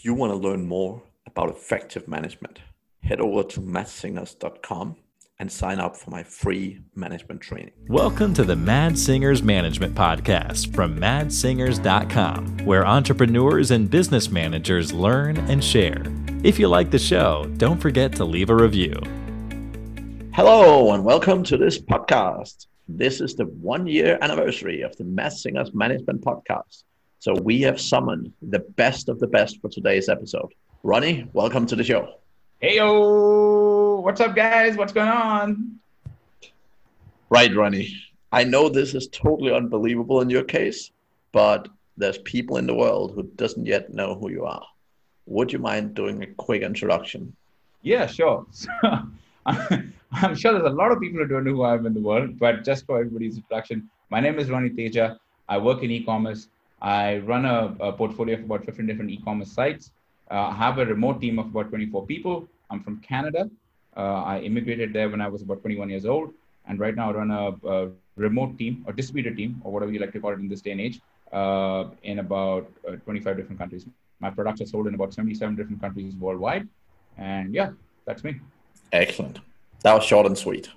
If you want to learn more about effective management, head over to madssingers.com and sign up for my free management training. Welcome to the Mads Singers Management Podcast from madssingers.com, where entrepreneurs and business managers learn and share. If you like the show, don't forget to leave a review. Hello, and welcome to this podcast. This is the one year anniversary of the Mads Singers Management Podcast. So we have summoned the best of the best for today's episode. Ronnie, welcome to the show. Hey yo, what's up, guys? What's going on? Right, Ronnie. I know this is totally unbelievable in your case, but there's people in the world who doesn't yet know who you are. Would you mind doing a quick introduction? Yeah, sure. I'm sure there's a lot of people who don't know who I am in the world, but just for everybody's introduction, my name is Ronnie Teja. I work in e-commerce. I run a, a portfolio of about 15 different e-commerce sites. Uh, I have a remote team of about 24 people. I'm from Canada. Uh, I immigrated there when I was about 21 years old. And right now I run a, a remote team or distributed team or whatever you like to call it in this day and age uh, in about uh, 25 different countries. My products are sold in about 77 different countries worldwide. And yeah, that's me. Excellent. That was short and sweet.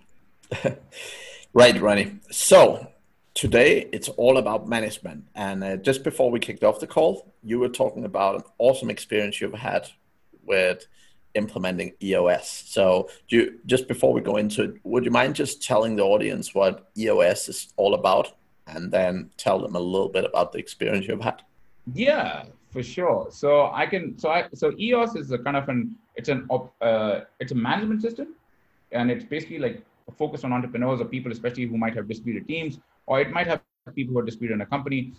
right, Ronnie. So today it's all about management. And uh, just before we kicked off the call, you were talking about an awesome experience you've had with implementing EOS. So, you just before we go into it, would you mind just telling the audience what EOS is all about, and then tell them a little bit about the experience you've had? Yeah, for sure. So I can. So I. So EOS is a kind of an. It's an. Uh, it's a management system, and it's basically like focused on entrepreneurs or people, especially who might have distributed teams or it might have people who are distributed in a company.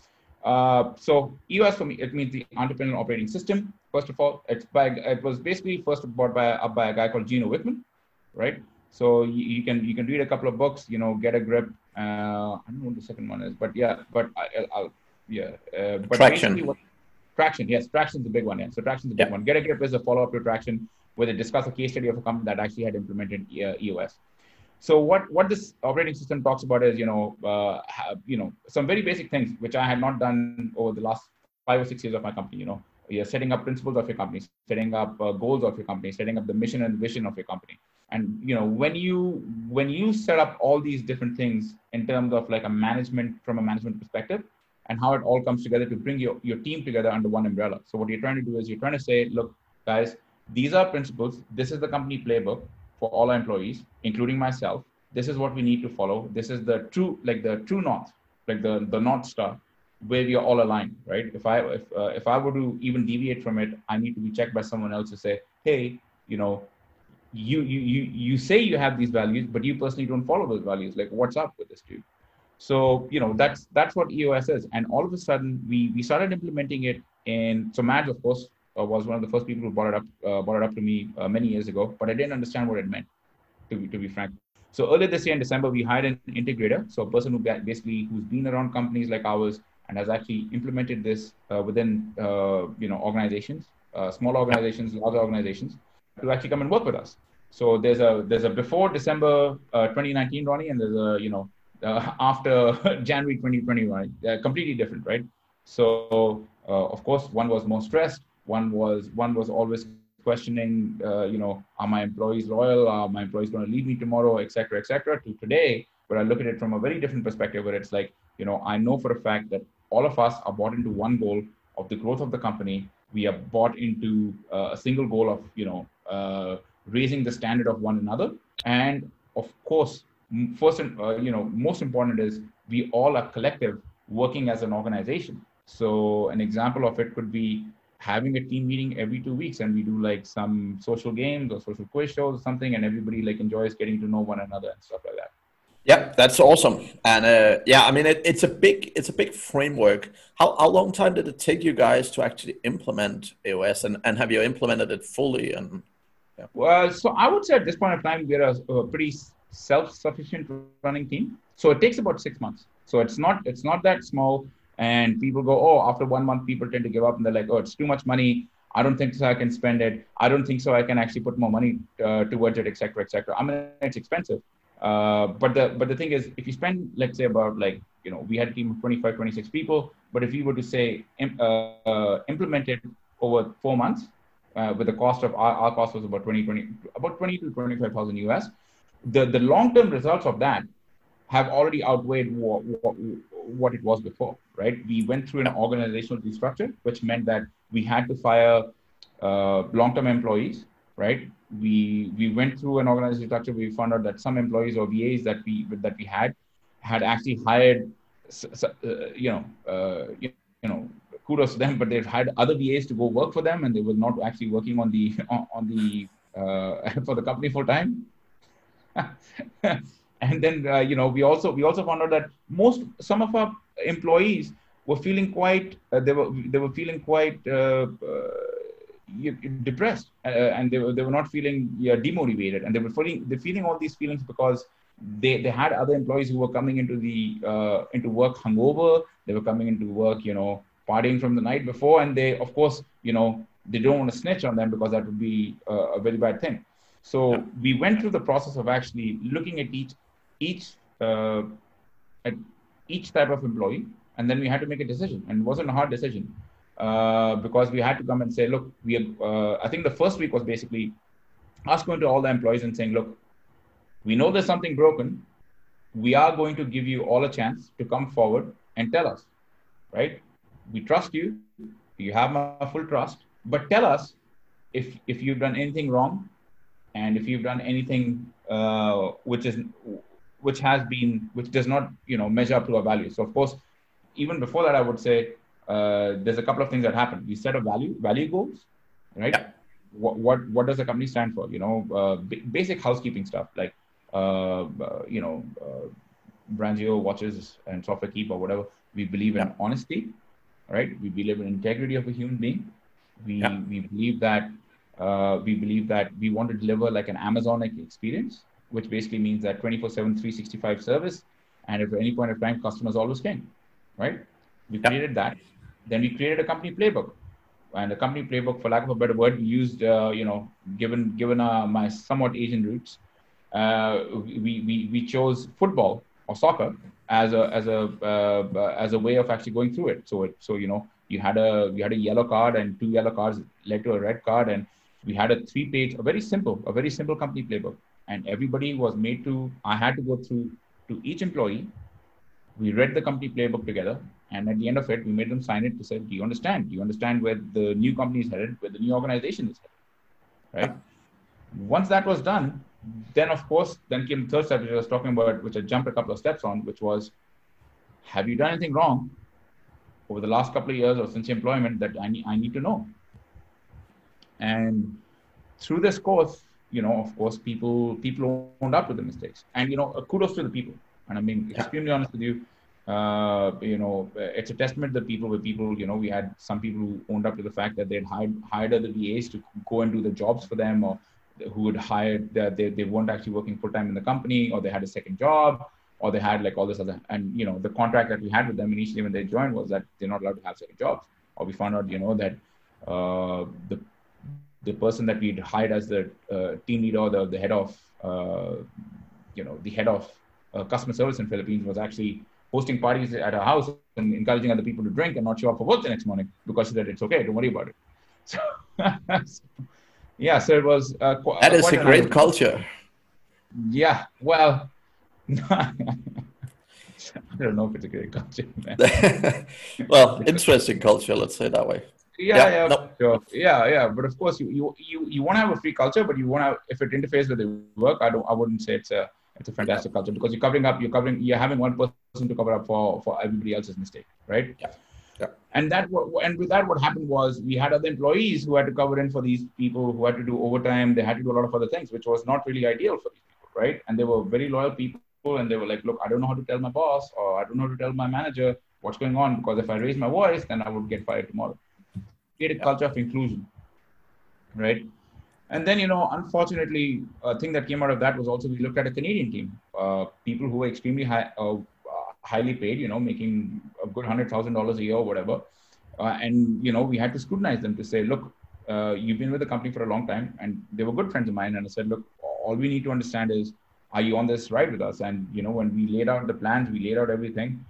Uh, so EOS for me, it means the entrepreneurial operating system. First of all, it's by it was basically first bought by up by a guy called Gino Wickman, right? So you, you, can you can read a couple of books, you know, get a grip. Uh, I don't know what the second one is, but yeah, but I, will yeah. Uh, but traction. What, traction, yes, traction's the big one. Yeah, so traction is the big one. Get a grip is a follow up to traction, where they discuss a case study of a company that actually had implemented EOS. So what what this operating system talks about is you know uh, have, you know some very basic things which I had not done over the last five or six years of my company. You know, you're setting up principles of your company, setting up uh, goals of your company, setting up the mission and vision of your company. And you know when you when you set up all these different things in terms of like a management from a management perspective and how it all comes together to bring your, your team together under one umbrella. So what you're trying to do is you're trying to say, look, guys, these are principles. This is the company playbook for all our employees, including myself. This is what we need to follow. This is the true, like the true north, like the the north star, where we are all aligned, right? If I if uh, if I were to even deviate from it, I need to be checked by someone else to say, hey, you know, you you you you say you have these values, but you personally don't follow those values. Like, what's up with this dude? So you know that's that's what EOS is. And all of a sudden, we we started implementing it in. So Mads, of course, was one of the first people who brought it up uh, brought it up to me uh, many years ago, but I didn't understand what it meant. To be, to be frank. So earlier this year in December, we hired an integrator, so a person who basically who's been around companies like ours and has actually implemented this uh, within uh, you know organizations, uh, small organizations, large organizations, to actually come and work with us. So there's a there's a before December 2019, Ronnie, and there's a you know after January 2020, right? completely different, right? So of course, one was more stressed one was one was always questioning, uh, you know, are my employees loyal? Are my employees going to leave me tomorrow, et cetera, et cetera, to today, where I look at it from a very different perspective, where it's like, you know, I know for a fact that all of us are bought into one goal of the growth of the company. We are bought into uh, a single goal of, you know, uh, raising the standard of one another. And of course, first and, uh, you know, most important is we all are collective working as an organization. So an example of it could be having a team meeting every two weeks and we do like some social games or social quiz shows or something and everybody like enjoys getting to know one another and stuff like that. Yeah that's awesome. And uh, yeah i mean it, it's a big it's a big framework. How, how long time did it take you guys to actually implement eos and, and have you implemented it fully? And yeah. well so i would say at this point of time we're a, a pretty self-sufficient running team. So it takes about six months. So it's not it's not that small and people go oh after one month people tend to give up and they're like oh it's too much money. I don't think so i can spend it. I don't think so i can actually put more money uh, towards it etc etc i mean it's expensive. Uh, but the but the thing is if you spend let's say about like you know we had a team of 25 26 people but if you were to say uh, uh, implement it over four months, uh, with the cost of our, our cost was about 20, 20 about 20 to 25,000 US. The, the long-term results of that have already outweighed what, what, what, it was before, right? We went through an organizational restructure, which meant that we had to fire uh, long-term employees, right? We we went through an organizational structure. We found out that some employees or VAs that we that we had had actually hired, uh, you know, uh, you, you know, kudos to them, but they've had other VAs to go work for them, and they were not actually working on the on the uh, for the company full time. and then uh, you know we also we also found out that most some of our employees were feeling quite uh, they were they were feeling quite uh, uh, depressed and they were they were not feeling yeah, demotivated. And they were feeling they feeling all these feelings because they they had other employees who were coming into the into work hungover. They were coming into work you know partying from the night before, and they, of course, you know, they don't want to snitch on them because that would be a, a very bad thing. So we went through the process of actually looking at each each uh, at each type of employee, and then we had to make a decision, and it wasn't a hard decision uh, because we had to come and say, look, we. Have, uh, I think the first week was basically us going to all the employees and saying, look, we know there's something broken. We are going to give you all a chance to come forward and tell us, right? we trust you. You have my full trust. But tell us if if you've done anything wrong, and if you've done anything uh, which is which has been which does not you know measure up to our values. So of course, even before that, I would say uh, there's a couple of things that happen. We set a value value goals, right? Yeah. What, what what does the company stand for? You know, uh, b- basic housekeeping stuff like uh, uh, you know, uh, Brandgeo watches and software keep or whatever. We believe in honesty right? We believe in integrity of a human being. We yeah. we believe that uh, we believe that we want to deliver like an Amazonic experience, which basically means that 24/7, 365 service, and at any point of time, customers always king, right? We yeah. created that. Then we created a company playbook, and the company playbook, for lack of a better word, we used uh, you know given given uh, my somewhat Asian roots, uh, we, we we chose football or soccer as a as a uh, as a way of actually going through it. So it, so you know you had a you had a yellow card and two yellow cards led to a red card and we had a three page a very simple a very simple company playbook and everybody was made to I had to go through to each employee. We read the company playbook together and at the end of it we made them sign it to say do you understand? Do you understand where the new company is headed where the new organization is headed? Right? Once that was done then of course then came the third step which i was talking about which i jumped a couple of steps on which was have you done anything wrong over the last couple of years or since employment that i need, I need to know? And through this course you know of course people people owned up to the mistakes. And you know kudos to the people. And i mean yeah. extremely honest with you. Uh, you know, it's a testament to the people with people, you know, we had some people who owned up to the fact that they'd hired, hired other VAs to go and do the jobs for them or who had hired that they, they weren't actually working full time in the company or they had a second job or they had like all this other and you know the contract that we had with them initially when they joined was that they're not allowed to have second jobs. Or we found out you know that uh, the the person that we'd hired as the uh, team leader or the, the head of uh, you know the head of uh, customer service in Philippines was actually hosting parties at her house and encouraging other people to drink and not show up for work the next morning because she said it's okay, don't worry about it. So, yeah, so it was. Uh, qu- that is a great culture. Yeah, well, I don't know if it's a great culture. well, interesting culture, let's say that way. Yeah, yeah, yeah, no. sure. yeah, yeah. But of course, you you you, you want to have a free culture, but you want to if it interferes with the work. I don't. I wouldn't say it's a it's a fantastic yeah. culture because you're covering up. You're covering. You're having one person to cover up for for everybody else's mistake, right? Yeah. Yeah. And that and with that, what happened was we had other employees who had to cover in for these people who had to do overtime. They had to do a lot of other things, which was not really ideal for these people, right? And they were very loyal people, and they were like, "Look, I don't know how to tell my boss, or I don't know how to tell my manager what's going on, because if I raise my voice, then I would get fired tomorrow." Create a culture of inclusion, right? And then, you know, unfortunately, a thing that came out of that was also we looked at a Canadian team, uh, people who were extremely high, uh, highly paid, you know, making a good hundred thousand dollars a year or whatever. Uh, and you know, we had to scrutinize them to say, look, uh, you've been with the company for a long time, and they were good friends of mine. And I said, look, all we need to understand is, are you on this ride with us? And you know, when we laid out the plans, we laid out everything.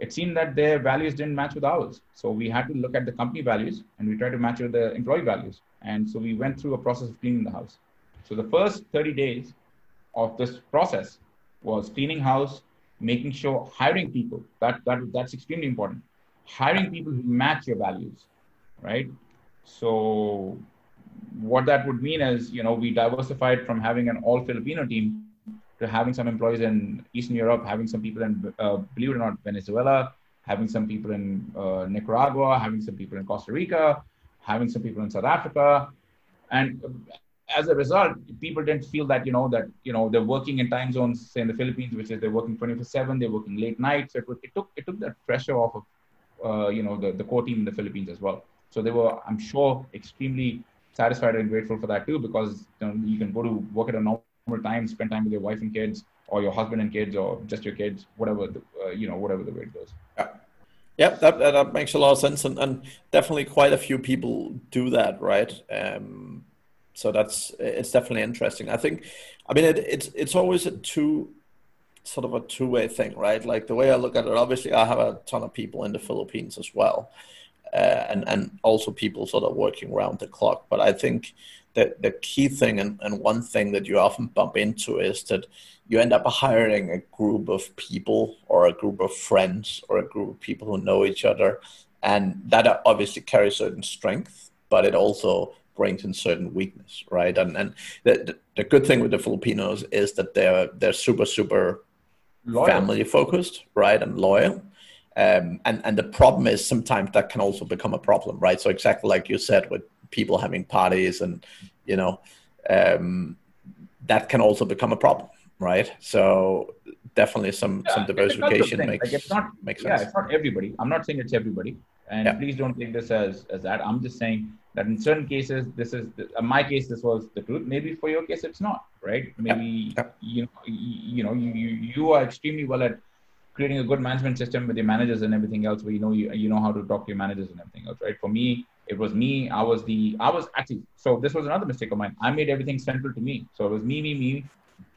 It seemed that their values didn't match with ours. So we had to look at the company values and we tried to match with the employee values. And so we went through a process of cleaning the house. So the first 30 days of this process was cleaning house, making sure hiring people. That, that that's extremely important. Hiring people who match your values, right? So what that would mean is, you know, we diversified from having an all Filipino team to having some employees in Eastern Europe, having some people in, uh, believe it or not, Venezuela, having some people in uh, Nicaragua, having some people in Costa Rica, having some people in South Africa, and as a result, people didn't feel that you know that you know they're working in time zones, say in the Philippines, which is they're working 24/7, they're working late nights. So it, it took it took that pressure off of uh, you know the, the core team in the Philippines as well. So they were, I'm sure, extremely satisfied and grateful for that too, because you, know, you can go to work at a normal time, spend time with your wife and kids, or your husband and kids, or just your kids, whatever the, uh, you know, whatever the way it goes. Yeah. Yep, that, that makes a lot of sense, and, and definitely quite a few people do that, right? Um, so that's it's definitely interesting. I think, I mean, it, it's it's always a two sort of a two way thing, right? Like the way I look at it, obviously, I have a ton of people in the Philippines as well, uh, and and also people sort of working around the clock. But I think the, the key thing and, and one thing that you often bump into is that you end up hiring a group of people or a group of friends or a group of people who know each other and that obviously carries certain strength but it also brings in certain weakness right and and the, the, the good thing with the filipinos is that they're they're super super loyal. family focused right and loyal um, and and the problem is sometimes that can also become a problem right? So exactly like you said with people having parties and you know um, that can also become a problem right? So definitely some yeah, some diversification makes like it's not makes sense. yeah it's not everybody. I'm not saying it's everybody. And yeah. please don't take this as as that. I'm just saying that in certain cases this is the, in my case this was the truth. Maybe for your case it's not right? Maybe yeah. you know you, you know you, you you are extremely well at creating a good management system with your managers and everything else where you know you, you know how to talk to your managers and everything else right for me it was me. I was the, I was actually, so this was another mistake of mine. I made everything central to me. So it was me, me, me.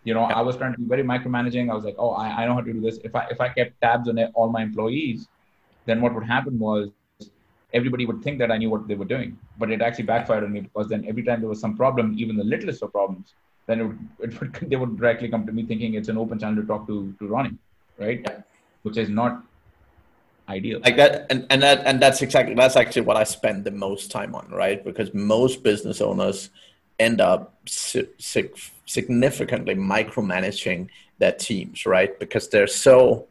You know, I was trying to be very micromanaging. I was like, oh, I, I know how to do this. If I, if I kept tabs on all my employees, then what would happen was everybody would think that I knew what they were doing. But it actually backfired on me because then every time there was some problem, even the littlest of problems, then it would, it would, they would directly come to me thinking it's an open channel to talk to, to Ronnie, right? Yeah. Which is not ideal like that and, and that and that's exactly that's actually what i spend the most time on right because most business owners end up sig- significantly micromanaging their teams right because they're so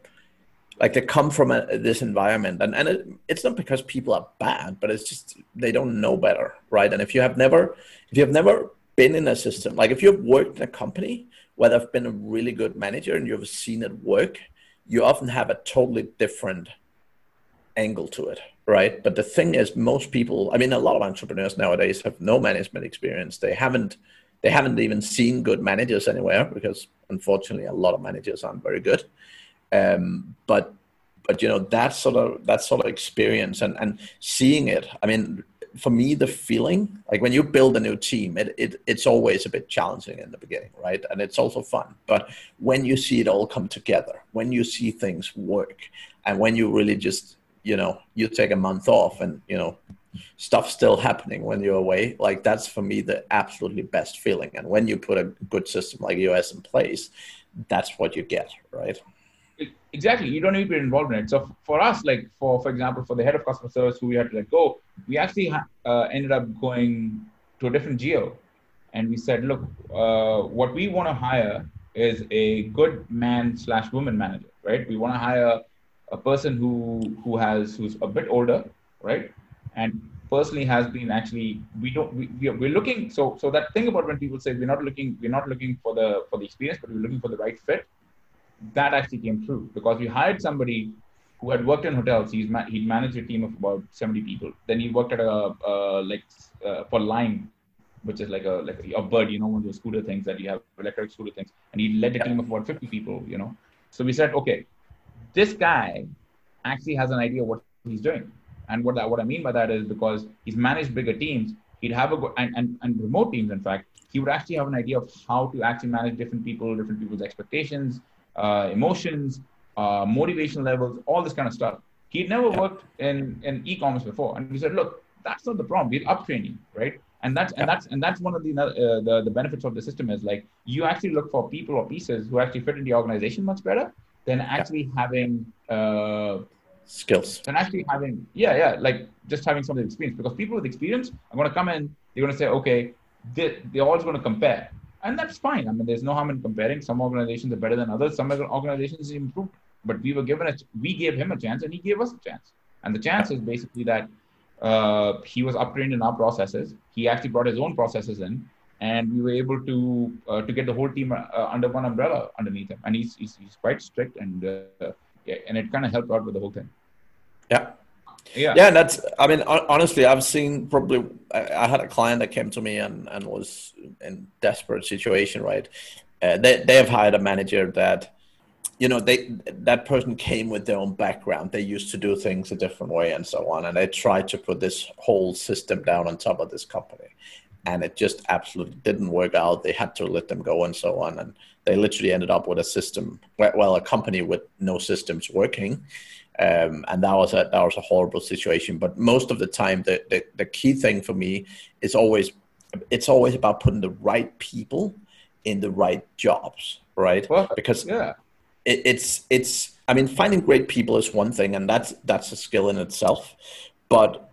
like they come from a, this environment and, and it, it's not because people are bad but it's just they don't know better right and if you have never if you have never been in a system like if you've worked in a company where they've been a really good manager and you've seen it work you often have a totally different angle to it, right? But the thing is, most people, I mean, a lot of entrepreneurs nowadays have no management experience. They haven't, they haven't even seen good managers anywhere because, unfortunately, a lot of managers aren't very good. Um, but, but you know, that sort of that sort of experience and and seeing it. I mean, for me, the feeling like when you build a new team, it, it it's always a bit challenging in the beginning, right? And it's also fun. But when you see it all come together, when you see things work, and when you really just you know you take a month off and you know stuff still happening when you're away like that's for me the absolutely best feeling and when you put a good system like us in place that's what you get right exactly. You don't need to be involved in it. So for us like for for example for the head of customer service who we had to let go we actually uh, ended up going to a different geo and we said look uh, what we want to hire is a good man slash woman manager right? We want to hire a person who who has who's a bit older, right, and personally has been actually we don't we, we are, we're looking so so that thing about when people say we're not looking we're not looking for the for the experience but we're looking for the right fit that actually came true because we hired somebody who had worked in hotels. He's ma- he'd managed a team of about 70 people. Then he worked at a uh, like uh, for Lime which is like a like a, a, bird you know one of those scooter things that you have electric scooter things. And he led a team of about 50 people you know. So we said okay this guy actually has an idea of what he's doing. And what, what I mean by that is because he's managed bigger teams, he'd have a go- and, and, and remote teams, in fact, he would actually have an idea of how to actually manage different people, different people's expectations, uh, emotions, uh, motivation levels, all this kind of stuff. He'd never yeah. worked in, in e-commerce before, and we said, look, that's not the problem. We'll uptrain you, right? And that's yeah. and that's and that's one of the, uh, the the benefits of the system is like you actually look for people or pieces who actually fit in the organization much better than actually yeah. having uh, skills. Than actually having yeah yeah like just having some experience because people with experience are going to come in. They're going to say, okay, they, they're always going to compare and that's fine. I mean, there's no harm in comparing. Some organizations are better than others. Some organizations improved, but we were given a, we gave him a chance, and he gave us a chance. And the chance is basically that uh, he was uptrained in our processes. He actually brought his own processes in, and we were able to uh, to get the whole team uh, under one umbrella underneath him. And he's he's, he's quite strict, and uh, yeah, and it kind of helped out with the whole thing. Yeah, yeah. Yeah that's i mean honestly i've seen probably i had a client that came to me and, and was in desperate situation right? Uh, they, they have hired a manager that you know they that person came with their own background. They used to do things a different way and so on and they tried to put this whole system down on top of this company and it just absolutely didn't work out. They had to let them go and so on and they literally ended up with a system well a company with no systems working um, and that was a that was a horrible situation. But most of the time, the, the the key thing for me is always it's always about putting the right people in the right jobs, right? because yeah, it, it's it's I mean finding great people is one thing, and that's that's a skill in itself, but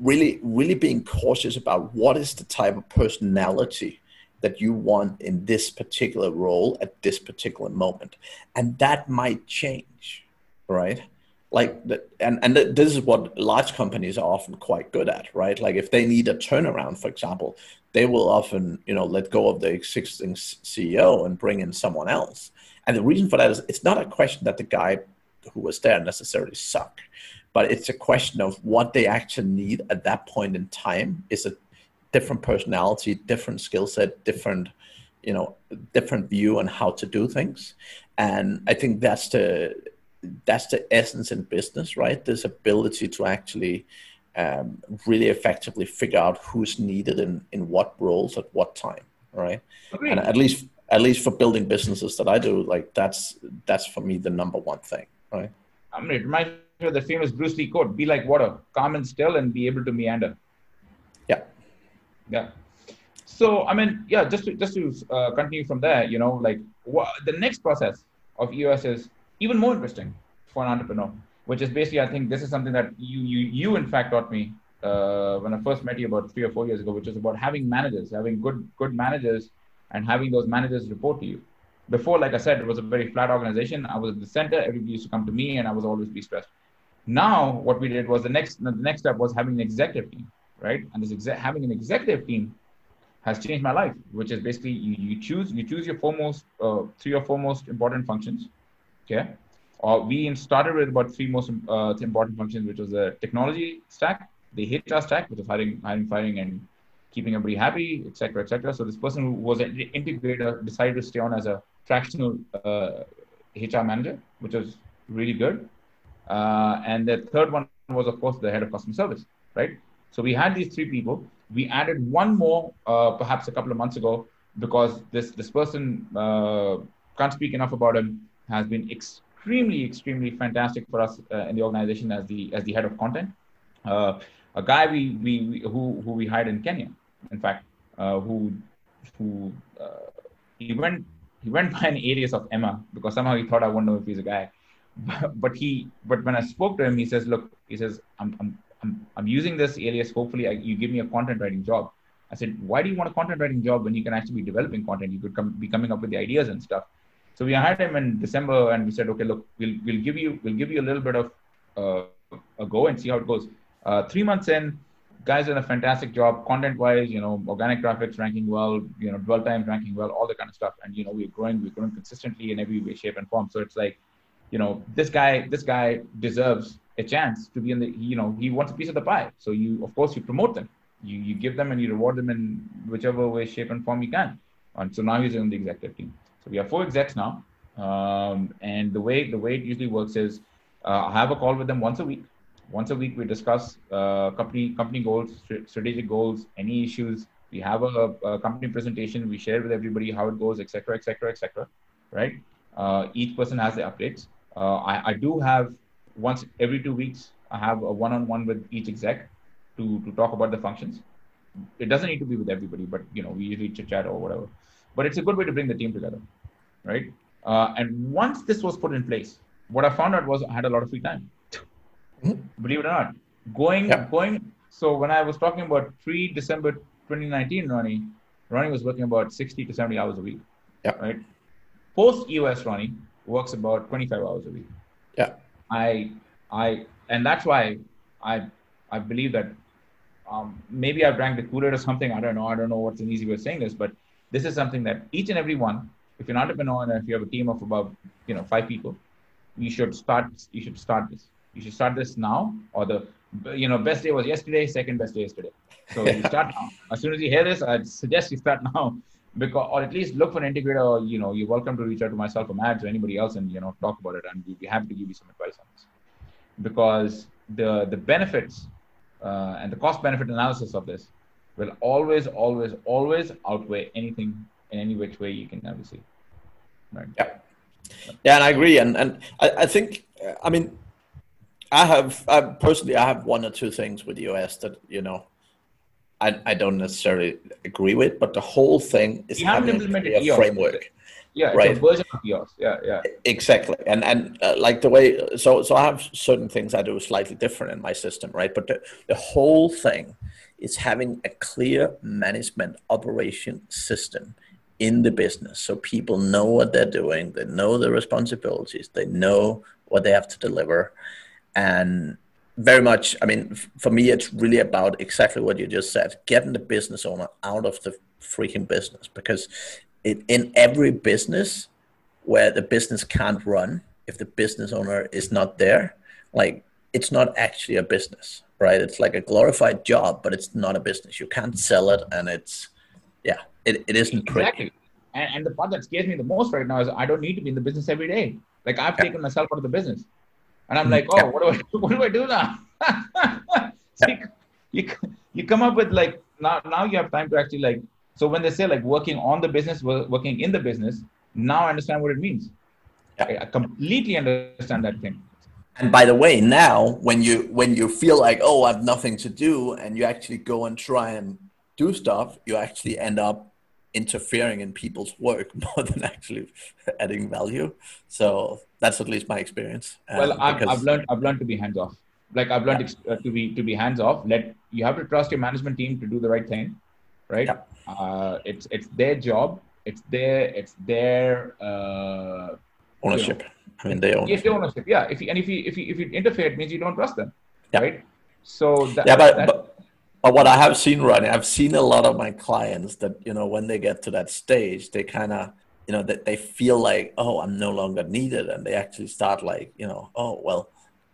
really really being cautious about what is the type of personality that you want in this particular role at this particular moment and that might change right like and and this is what large companies are often quite good at right? Like if they need a turnaround for example they will often you know let go of the existing ceo and bring in someone else. And the reason for that is it's not a question that the guy who was there necessarily suck but it's a question of what they actually need at that point in time is a different personality different skill set different you know different view on how to do things. And i think that's the that's the essence in business, right? This ability to actually um, really effectively figure out who's needed in, in what roles at what time, right? Agreed. And at least at least for building businesses that I do, like that's that's for me the number one thing, right? I mean, it reminds me of the famous Bruce Lee quote: "Be like water, calm and still, and be able to meander." Yeah, yeah. So I mean, yeah, just to just to uh, continue from there, you know, like what, the next process of EOS is even more interesting for an entrepreneur, which is basically, I think this is something that you, you, you in fact taught me uh, when I first met you about three or four years ago, which is about having managers, having good, good managers and having those managers report to you. Before, like I said, it was a very flat organization. I was at the center. Everybody used to come to me and I was always be stressed. Now, what we did was the next, the next step was having an executive team, right? And this exe- having an executive team has changed my life, which is basically you, you choose you choose your foremost uh, three or four most important functions, Okay. Uh, we started with about three most uh, important functions, which was the technology stack, the HR stack, which is hiring, hiring, firing, and keeping everybody happy, etc., etc. So this person who was an integrator decided to stay on as a fractional uh, HR manager, which was really good. Uh, and the third one was, of course, the head of customer service, right? So we had these three people. We added one more, uh, perhaps a couple of months ago, because this this person uh, can't speak enough about him has been extremely, extremely fantastic for us uh, in the organization as the as the head of content. Uh, a guy we, we, we, who who we hired in Kenya, in fact, uh, who who uh, he went he went by an alias of Emma because somehow he thought I wouldn't know if he's a guy. But, but he but when I spoke to him, he says, look, he says I'm I'm I'm, I'm using this alias. Hopefully, I, you give me a content writing job. I said, why do you want a content writing job when you can actually be developing content? You could come, be coming up with the ideas and stuff. So we hired him in December, and we said, okay, look, we'll we'll give you we'll give you a little bit of uh, a go and see how it goes. Uh, three months in, guys did a fantastic job, content-wise. You know, organic traffic's ranking well. You know, dwell time ranking well, all the kind of stuff. And you know, we're growing, we're growing consistently in every way, shape, and form. So it's like, you know, this guy this guy deserves a chance to be in the. You know, he wants a piece of the pie. So you, of course, you promote them. You you give them and you reward them in whichever way, shape, and form you can. And so now he's in the executive team. So we have four execs now, um, and the way the way it usually works is uh, I have a call with them once a week. Once a week, we discuss uh, company company goals, strategic goals, any issues. We have a, a, company presentation. We share with everybody how it goes, etc., etc., etc. Right? Uh, each person has the updates. Uh, I, I do have once every two weeks, I have a one-on-one with each exec to, to talk about the functions. It doesn't need to be with everybody, but you know, we usually chit chat or whatever. But it's a good way to bring the team together, right? Uh, and once this was put in place, what I found out was I had a lot of free time. Mm-hmm. Believe it or not, going yeah. going. So when I was talking about pre December 2019, Ronnie, Ronnie was working about 60 to 70 hours a week. Yeah. Right. Post EOS, Ronnie works about 25 hours a week. Yeah. I I and that's why I I believe that um, maybe I've drank the Kool-Aid or something. I don't know. I don't know what's an easy way of saying this, but this is something that each and every one, if you're an entrepreneur and if you have a team of about you know five people, you should start. You should start this. You should start this now, or the you know best day was yesterday, second best day yesterday. So you start now. As soon as you hear this, I'd suggest you start now, because or at least look for an integrator. Or you know, you're welcome to reach out to myself or Mads or anybody else, and you know talk about it, and we'd be happy to give you some advice on this. Because the the benefits uh, and the cost benefit analysis of this will always, always, always outweigh anything in any which way you can ever see. Right. Yeah. Yeah, and I agree. And and I, I think I mean I have I personally I have one or two things with the EOS that you know I, I don't necessarily agree with, but the whole thing is having implemented a framework. Yeah, right. version of EOS. Yeah, yeah. Exactly, and and uh, like the way so so I have certain things I do slightly different in my system, right? But the, the whole thing is having a clear management operation system in the business, so people know what they're doing, they know their responsibilities, they know what they have to deliver, and very much i mean for me it's really about exactly what you just said getting the business owner out of the freaking business because it, in every business where the business can't run if the business owner is not there like it's not actually a business right? It's like a glorified job but it's not a business. You can't sell it and it's yeah it, it isn't pretty. Exactly. and, and the part that scares me the most right now is i don't need to be in the business every day. Like i've yeah. taken myself out of the business and i'm mm, like oh what do i do what do i do now so you, you, you come up with like now now you have time to actually like so when they say like working on the business, working in the business, now I understand what it means. Yeah. I completely understand that thing. And by the way, now when you when you feel like oh I have nothing to do, and you actually go and try and do stuff, you actually end up interfering in people's work more than actually adding value. So that's at least my experience. Um, well, I've, I've learned I've learned to be hands off. Like I've learned yeah. uh, to be to be hands off. Let you have to trust your management team to do the right thing, right? Yeah uh, it's it's their job. It's their it's their uh, ownership. You know, I mean, they own. Yes, ownership. Yeah. If you, and if you if you if you interfere, it means you don't trust them. Yeah. Right. So that, yeah, but, that, but but what I have seen, Ronnie, I've seen a lot of my clients that you know when they get to that stage, they kind of you know that they feel like oh I'm no longer needed, and they actually start like you know oh well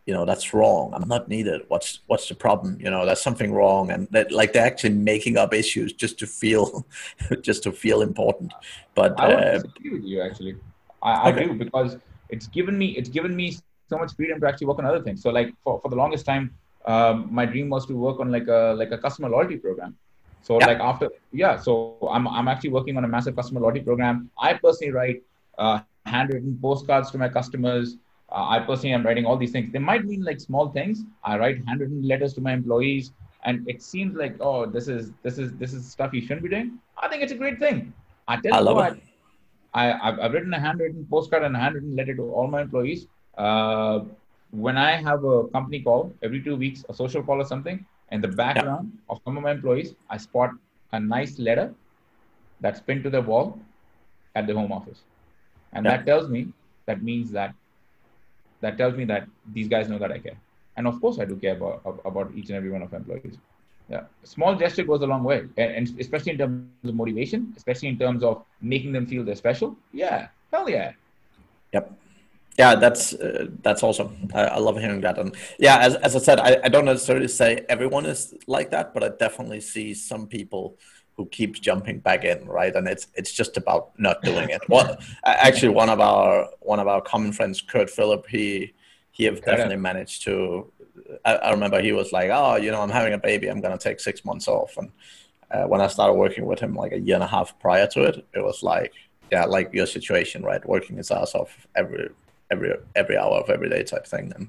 you know that's wrong. I'm not needed. What's what's the problem? You know that's something wrong. And that like they're actually making up issues just to feel just to feel important. But i uh, disagree with you actually. I, okay. I do because it's given me it's given me so much freedom to actually work on other things. So like for, for the longest time um, my dream was to work on like a like a customer loyalty program so yeah. like after yeah so i'm i'm actually working on a massive customer loyalty program i personally write uh, handwritten postcards to my customers uh, I personally am writing all these things. They might mean like small things. I write handwritten letters to my employees, and it seems like oh, this is this is this is stuff you shouldn't be doing. I think it's a great thing. I tell I you what, it. I I've, I've, written a handwritten postcard and a handwritten letter to all my employees. Uh, when I have a company call every two weeks, a social call or something, in the background yeah. of some of my employees, I spot a nice letter that's pinned to the wall at the home office, and yeah. that tells me that means that that tells me that these guys know that I care. And of course, I do care about, about each and every one of employees. Yeah, small gesture goes a long way, and, and especially in terms of motivation, especially in terms of making them feel they're special. Yeah, hell yeah. Yep. Yeah, that's uh, that's awesome. I, I, love hearing that. And yeah, as, as I said, I, I don't necessarily say everyone is like that, but I definitely see some people who keeps jumping back in, right? And it's it's just about not doing it. What actually one of our one of our common friends, Kurt Phillip, he he have definitely managed to. I, I, remember he was like, "Oh, you know, I'm having a baby. I'm gonna take six months off." And uh, when I started working with him, like a year and a half prior to it, it was like, yeah, like your situation, right? Working his ass off every every every hour of every day type thing. And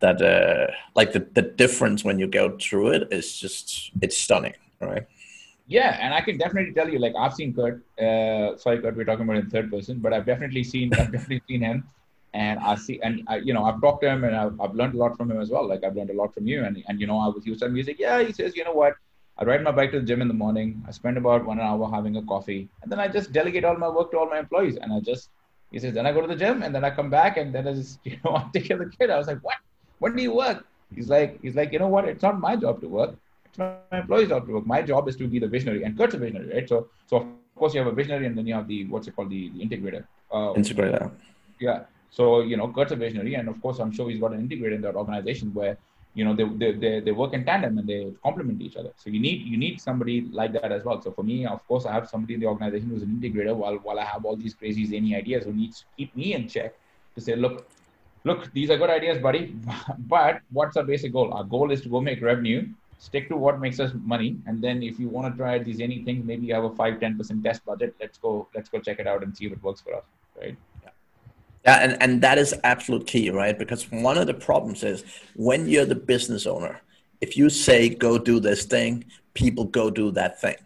that uh, like the the difference when you go through it is just it's stunning, right? Yeah, and I can definitely tell you, like I've seen Kurt. Uh, sorry, Kurt, we're talking about in third person, but I've definitely seen, I've definitely seen him, and I see, and I, you know, I've talked to him, and I've, I've learned a lot from him as well. Like I've learned a lot from you, and and you know, I was me, he's like, yeah, he says, you know what, I ride my bike to the gym in the morning. I spend about one hour having a coffee, and then I just delegate all my work to all my employees, and I just, he says, then I go to the gym, and then I come back, and then I just, you know, I take care of the kid. I was like, what? When do you work? He's like, he's like, you know what? It's not my job to work It's my employees job to work. My job is to be the visionary, and Kurt's a visionary, right? So, so of course you have a visionary, and then you have the what's it called, the, the integrator. Uh, integrator. Yeah. So you know, Kurt's a visionary, and of course, I'm sure he's got an integrator in that organization where you know they, they, they, they work in tandem and they complement each other. So you need you need somebody like that as well. So for me, of course, I have somebody in the organization who's an integrator, while while I have all these crazy zany ideas who needs to keep me in check to say, look, look, these are good ideas, buddy, but what's our basic goal? Our goal is to go make revenue stick to what makes us money and then if you want to try these any things maybe you have a 5 10% test budget let's go let's go check it out and see if it works for us right yeah. and, and that is absolute key right? Because one of the problems is when you're the business owner if you say go do this thing people go do that thing.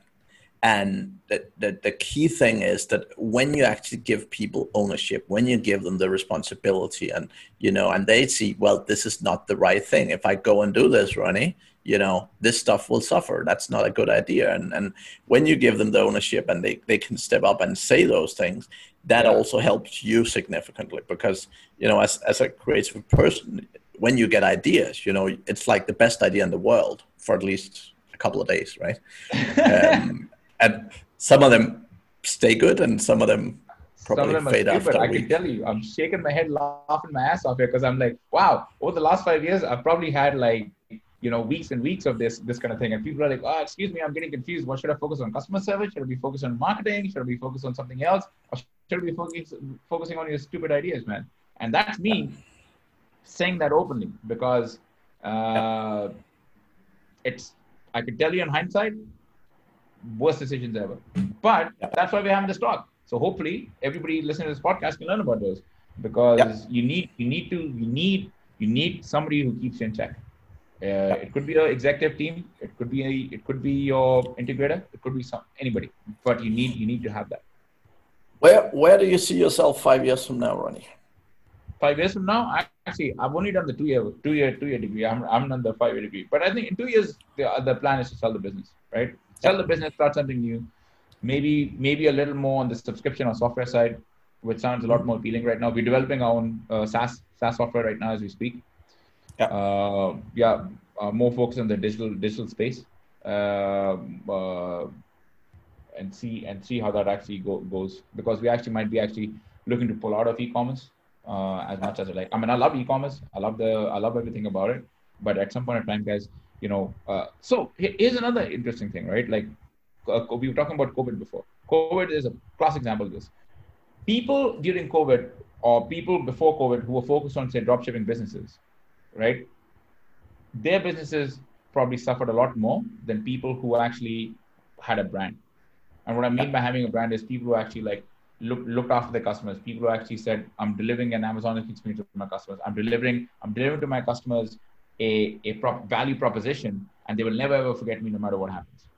And the, the, the key thing is that when you actually give people ownership when you give them the responsibility and you know and they see well this is not the right thing. If i go and do this ronnie you know this stuff will suffer. That's not a good idea. And and when you give them the ownership and they, they can step up and say those things that also helps you significantly because you know as, as a creative person when you get ideas you know it's like the best idea in the world for at least a couple of days right? Um, and some of them stay good and some of them probably some of them fade stupid. I can tell you, I'm shaking my head, laughing my ass off here because I'm like, wow, over the last five years, I've probably had like you know weeks and weeks of this this kind of thing. And people are like oh excuse me i'm getting confused. What should i focus on? Customer service? Should i be focused on marketing? Should i be focused on something else? Or should be focus, focusing on your stupid ideas man and that's me saying that openly because uh, it's i could tell you in hindsight worst decisions ever but that's why we're having this talk so hopefully everybody listening to this podcast can learn about those because you need you need to you need you need somebody who keeps you in check uh, it could be an executive team. It could be a, it could be your integrator. It could be some anybody. But you need you need to have that. Where where do you see yourself five years from now, Ronnie? Five years from now, I, actually, I've only done the two year two year two year degree. I'm I'm done the five year degree. But I think in two years, the the plan is to sell the business, right? Sell the business, start something new. Maybe maybe a little more on the subscription or software side, which sounds a lot more appealing right now. We're developing our own uh, SaaS SaaS software right now as we speak. Yeah, uh, yeah uh, more focus on the digital digital space, um, uh, and see and see how that actually go, goes. Because we actually might be actually looking to pull out of e-commerce uh, as much as I like. I mean, I love e-commerce. I love the I love everything about it. But at some point in time, guys, you know. Uh, so here's another interesting thing, right? Like uh, we were talking about COVID before. COVID is a classic example of this. People during COVID or people before COVID who were focused on say dropshipping businesses right? Their businesses probably suffered a lot more than people who actually had a brand. And what I mean by having a brand is people who actually like look, looked after their customers. People who actually said, "I'm delivering an Amazon experience to my customers. I'm delivering, I'm delivering to my customers a a prop, value proposition, and they will never ever forget me no matter what happens."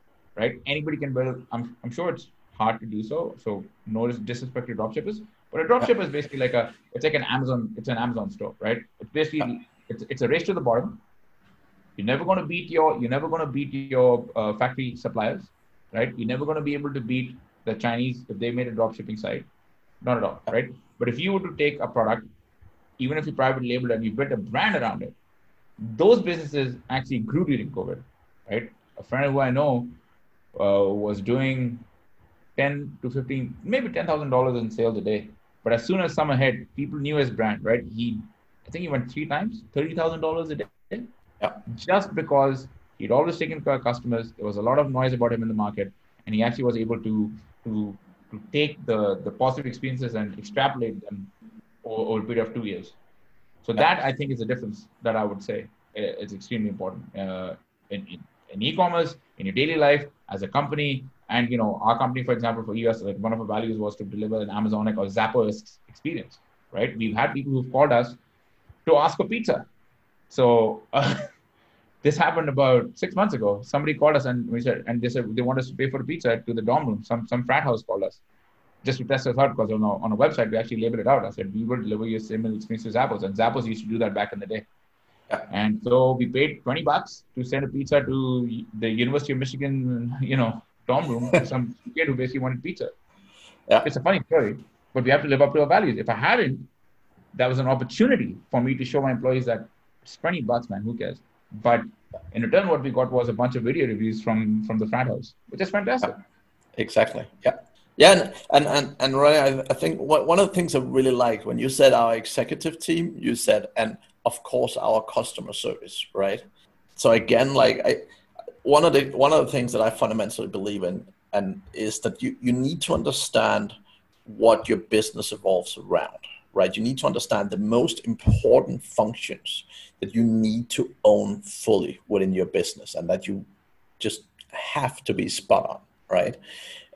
Right? Anybody can build. I'm I'm sure it's hard to do so. So no disrespect to dropshippers, but a dropship is basically like a it's like an Amazon. It's an Amazon store, right? It's basically it's, it's a race to the bottom. You're never going to beat your you're never going to beat your uh, factory suppliers, right? You're never going to be able to beat the Chinese if they made a drop shipping site. Not at all, right? But if you were to take a product, even if you private label and you built a brand around it, those businesses actually grew during COVID, right? A friend who I know uh, was doing 10 to 15, maybe $10,000 in sales a day. But as soon as summer hit, people knew his brand, right? He I think he went three times, thirty thousand dollars a day. Yeah. Just because he'd always taken care of customers, there was a lot of noise about him in the market, and he actually was able to to to take the the positive experiences and extrapolate them over, over a period of two years. So that I think is a difference that I would say is extremely important uh, in, in, in e-commerce, in your daily life, as a company, and you know our company, for example, for US, like one of our values was to deliver an Amazonic or Zappos experience right? We've had people who've called us to ask for pizza. So uh, this happened about six months ago. Somebody called us and we said, and they said they want us to pay for the pizza to the dorm room. Some some frat house called us just to test us out because on a, on a website we actually labeled it out. I said we will deliver you a similar experience to Zappos, and Zappos used to do that back in the day. Yeah. And so we paid 20 bucks to send a pizza to the University of Michigan, you know, dorm room to some kid who basically wanted pizza. Yeah. It's a funny story, but we have to live up to our values. If I hadn't, that was an opportunity for me to show my employees that it's 20 bucks, man, who cares? But in return, what we got was a bunch of video reviews from from the frat house, which is fantastic. Exactly. Yeah. Yeah, and and and, I, I think one of the things I really liked when you said our executive team, you said, and of course our customer service, right? So again, like I, one of the one of the things that I fundamentally believe in, and is that you you need to understand what your business evolves around, right? You need to understand the most important functions that you need to own fully within your business, and that you just have to be spot on, right?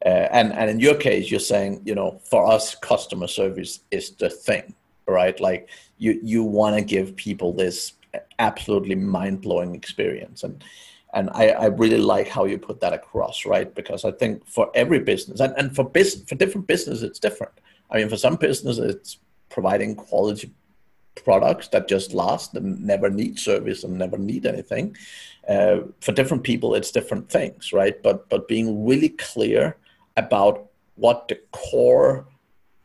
Uh, and and in your case, you're saying, you know, for us, customer service is the thing, right? Like you you want to give people this absolutely mind blowing experience, and and I, I really like how you put that across, right? Because I think for every business, and, and for business for different businesses, it's different. I mean, for some businesses, it's providing quality products that just last and never need service and never need anything. Uh, for different people, it's different things, right? But but being really clear about what the core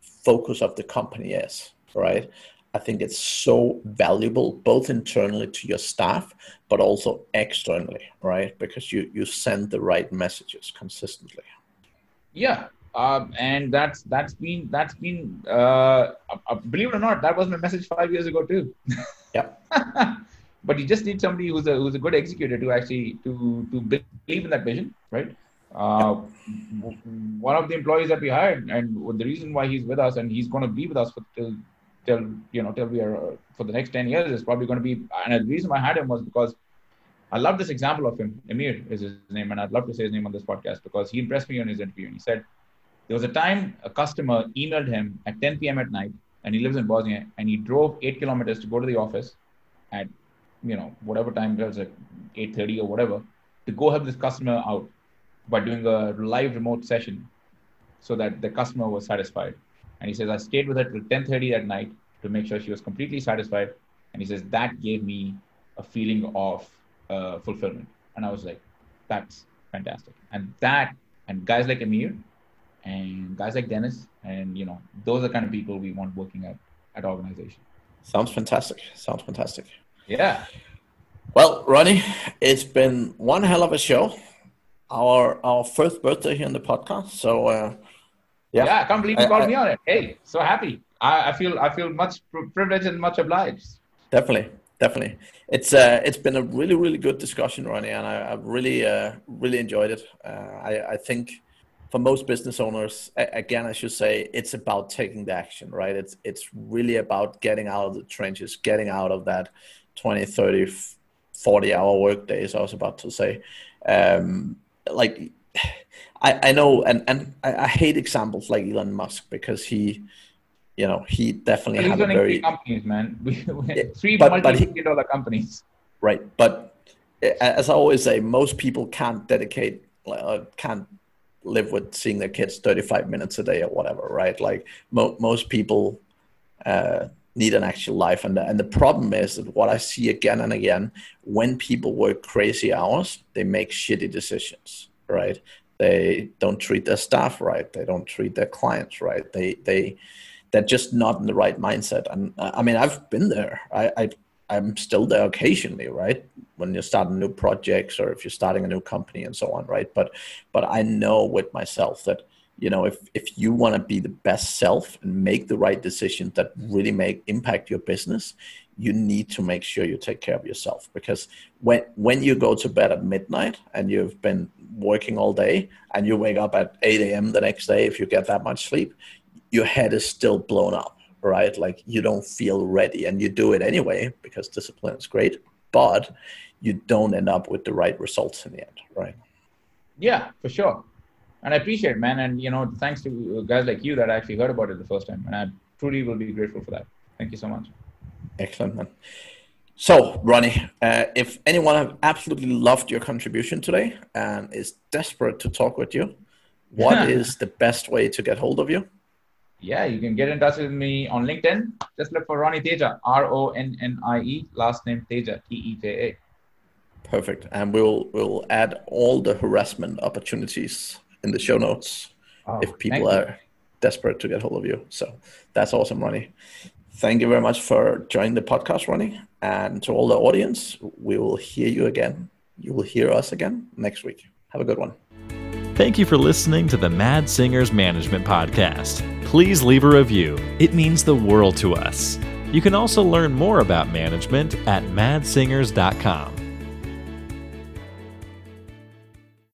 focus of the company is, right? I think it's so valuable both internally to your staff, but also externally, right? Because you you send the right messages consistently. Yeah, um, and that's that's been that's been uh, uh, believe it or not, that was my message five years ago too. Yeah. but you just need somebody who's a who's a good executor to actually to to believe in that vision, right? Uh, one of the employees that we hired, and the reason why he's with us, and he's going to be with us for till, till you know till we are uh, for the next ten years is probably going to be. And the reason I had him was because I love this example of him. Amir is his name, and I'd love to say his name on this podcast because he impressed me on his interview. And he said there was a time a customer emailed him at 10 p.m. at night, and he lives in Bosnia, and he drove eight kilometers to go to the office at you know whatever time it was like 8:30 or whatever to go help this customer out by doing a live remote session so that the customer was satisfied. And he says, I stayed with her till 10.30 at night to make sure she was completely satisfied. And he says, that gave me a feeling of uh, fulfillment. And I was like, that's fantastic. And that, and guys like Amir and guys like Dennis, and, you know, those are the kind of people we want working at, at organization. Sounds fantastic. Sounds fantastic. Yeah. Well, Ronnie, it's been one hell of a show our our first birthday here in the podcast. So uh, yeah, yeah, I can't believe you called I, me on it. Hey, so happy. I, I feel I feel much privileged and much obliged. Definitely, definitely. It's uh, it's been a really really good discussion, Ronnie, and I, have really uh, really enjoyed it. Uh, I I think for most business owners, again, I should say, it's about taking the action, right? It's it's really about getting out of the trenches, getting out of that 20, 30, 40 hour work days. I was about to say. Um, like I, I know and, and I, I, hate examples like Elon Musk because he you know he definitely had a very companies man three but, multi-billion dollar companies right but as I always say most people can't dedicate uh, can't live with seeing their kids 35 minutes a day or whatever right? Like mo- most people uh, need an actual life. And the, and the problem is that what i see again and again when people work crazy hours they make shitty decisions right? They don't treat their staff right. They don't treat their clients right. They they they're just not in the right mindset. And uh, i mean i've been there. I, I i'm still there occasionally right? When you're starting new projects or if you're starting a new company and so on right? But but i know with myself that you know if if you want to be the best self and make the right decisions that really make impact your business you need to make sure you take care of yourself. Because when when you go to bed at midnight and you've been working all day and you wake up at 8 a.m the next day if you get that much sleep your head is still blown up right like you don't feel ready and you do it anyway because discipline is great but you don't end up with the right results in the end right yeah for sure and I appreciate, it, man. And you know, thanks to guys like you that I actually heard about it the first time, and I truly will be grateful for that. Thank you so much. Excellent, man. So, Ronnie, uh, if anyone have absolutely loved your contribution today and is desperate to talk with you, what is the best way to get hold of you? Yeah, you can get in touch with me on LinkedIn. Just look for Ronnie Teja, R O N N I E, last name Teja, T E J A. Perfect. And we'll we'll add all the harassment opportunities in the show notes oh, if people are desperate to get hold of you. So that's awesome, Ronnie. Thank you very much for joining the podcast, Ronnie. And to all the audience, we will hear you again. You will hear us again next week. Have a good one. Thank you for listening to the Mads Singers Management Podcast. Please leave a review, it means the world to us. You can also learn more about management at madssingers.com.